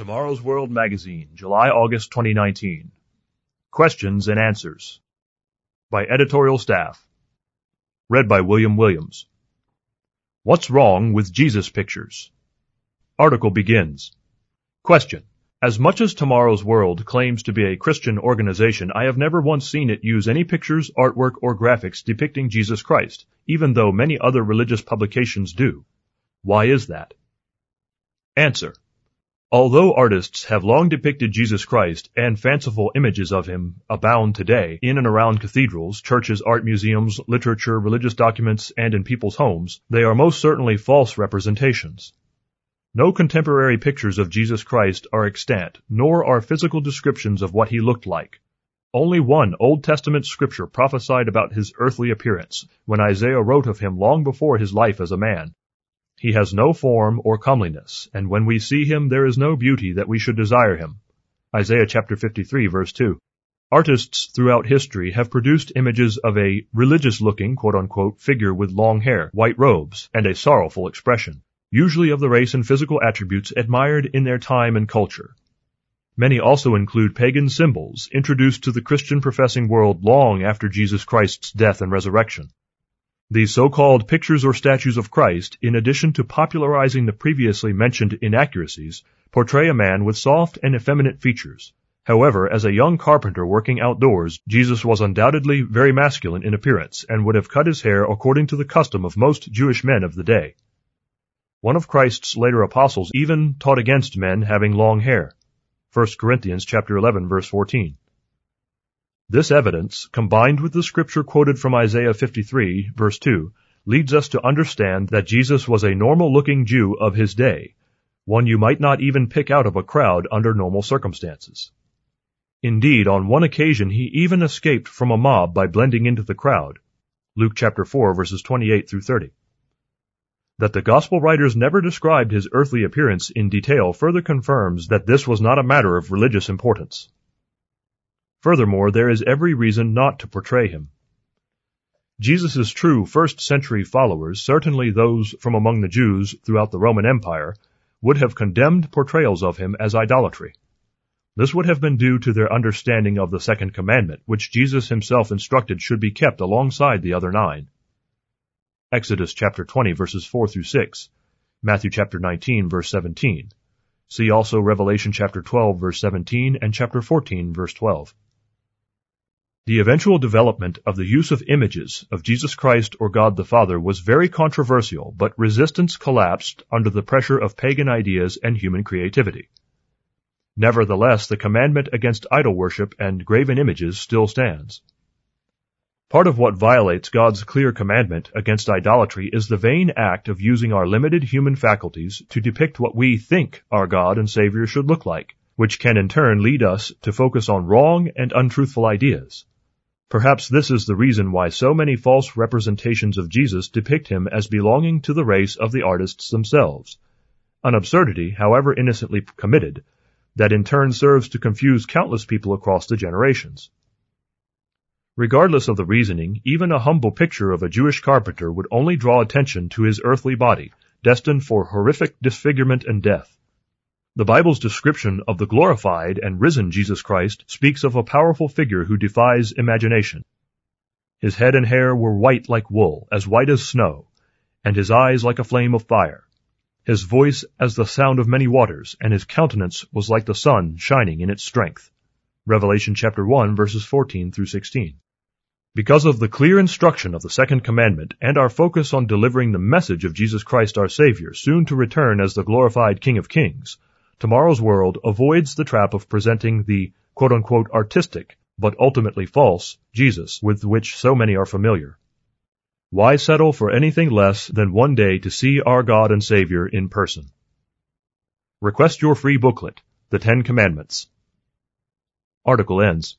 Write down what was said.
Tomorrow's World Magazine, July August 2019. Questions and Answers. By editorial staff. Read by William Williams. What's wrong with Jesus pictures? Article begins. Question. As much as Tomorrow's World claims to be a Christian organization, I have never once seen it use any pictures, artwork, or graphics depicting Jesus Christ, even though many other religious publications do. Why is that? Answer. Although artists have long depicted Jesus Christ and fanciful images of him abound today in and around cathedrals, churches, art museums, literature, religious documents, and in people's homes, they are most certainly false representations. No contemporary pictures of Jesus Christ are extant, nor are physical descriptions of what he looked like. Only one Old Testament scripture prophesied about his earthly appearance, when Isaiah wrote of him long before his life as a man. He has no form or comeliness, and when we see him there is no beauty that we should desire him. Isaiah chapter 53 verse 2. Artists throughout history have produced images of a religious-looking quote-unquote figure with long hair, white robes, and a sorrowful expression, usually of the race and physical attributes admired in their time and culture. Many also include pagan symbols introduced to the Christian professing world long after Jesus Christ's death and resurrection. These so-called pictures or statues of Christ, in addition to popularizing the previously mentioned inaccuracies, portray a man with soft and effeminate features. However, as a young carpenter working outdoors, Jesus was undoubtedly very masculine in appearance and would have cut his hair according to the custom of most Jewish men of the day. One of Christ's later apostles even taught against men having long hair. 1 Corinthians chapter 11 verse 14. This evidence, combined with the scripture quoted from Isaiah 53, verse 2, leads us to understand that Jesus was a normal looking Jew of his day, one you might not even pick out of a crowd under normal circumstances. Indeed, on one occasion he even escaped from a mob by blending into the crowd. Luke chapter 4 verses 28 through 30. That the gospel writers never described his earthly appearance in detail further confirms that this was not a matter of religious importance. Furthermore, there is every reason not to portray him. Jesus' true first century followers, certainly those from among the Jews throughout the Roman Empire, would have condemned portrayals of him as idolatry. This would have been due to their understanding of the second commandment, which Jesus himself instructed should be kept alongside the other nine. Exodus chapter 20 verses 4 through 6, Matthew chapter 19 verse 17. See also Revelation chapter 12 verse 17 and chapter 14 verse 12. The eventual development of the use of images of Jesus Christ or God the Father was very controversial, but resistance collapsed under the pressure of pagan ideas and human creativity. Nevertheless, the commandment against idol worship and graven images still stands. Part of what violates God's clear commandment against idolatry is the vain act of using our limited human faculties to depict what we think our God and Savior should look like, which can in turn lead us to focus on wrong and untruthful ideas. Perhaps this is the reason why so many false representations of Jesus depict him as belonging to the race of the artists themselves. An absurdity, however innocently committed, that in turn serves to confuse countless people across the generations. Regardless of the reasoning, even a humble picture of a Jewish carpenter would only draw attention to his earthly body, destined for horrific disfigurement and death. The Bible's description of the glorified and risen Jesus Christ speaks of a powerful figure who defies imagination. His head and hair were white like wool, as white as snow, and his eyes like a flame of fire. His voice as the sound of many waters, and his countenance was like the sun shining in its strength. Revelation chapter 1 verses 14 through 16. Because of the clear instruction of the second commandment and our focus on delivering the message of Jesus Christ our Savior, soon to return as the glorified King of Kings, Tomorrow's World avoids the trap of presenting the quote-unquote artistic, but ultimately false, Jesus with which so many are familiar. Why settle for anything less than one day to see our God and Savior in person? Request your free booklet, The Ten Commandments. Article ends.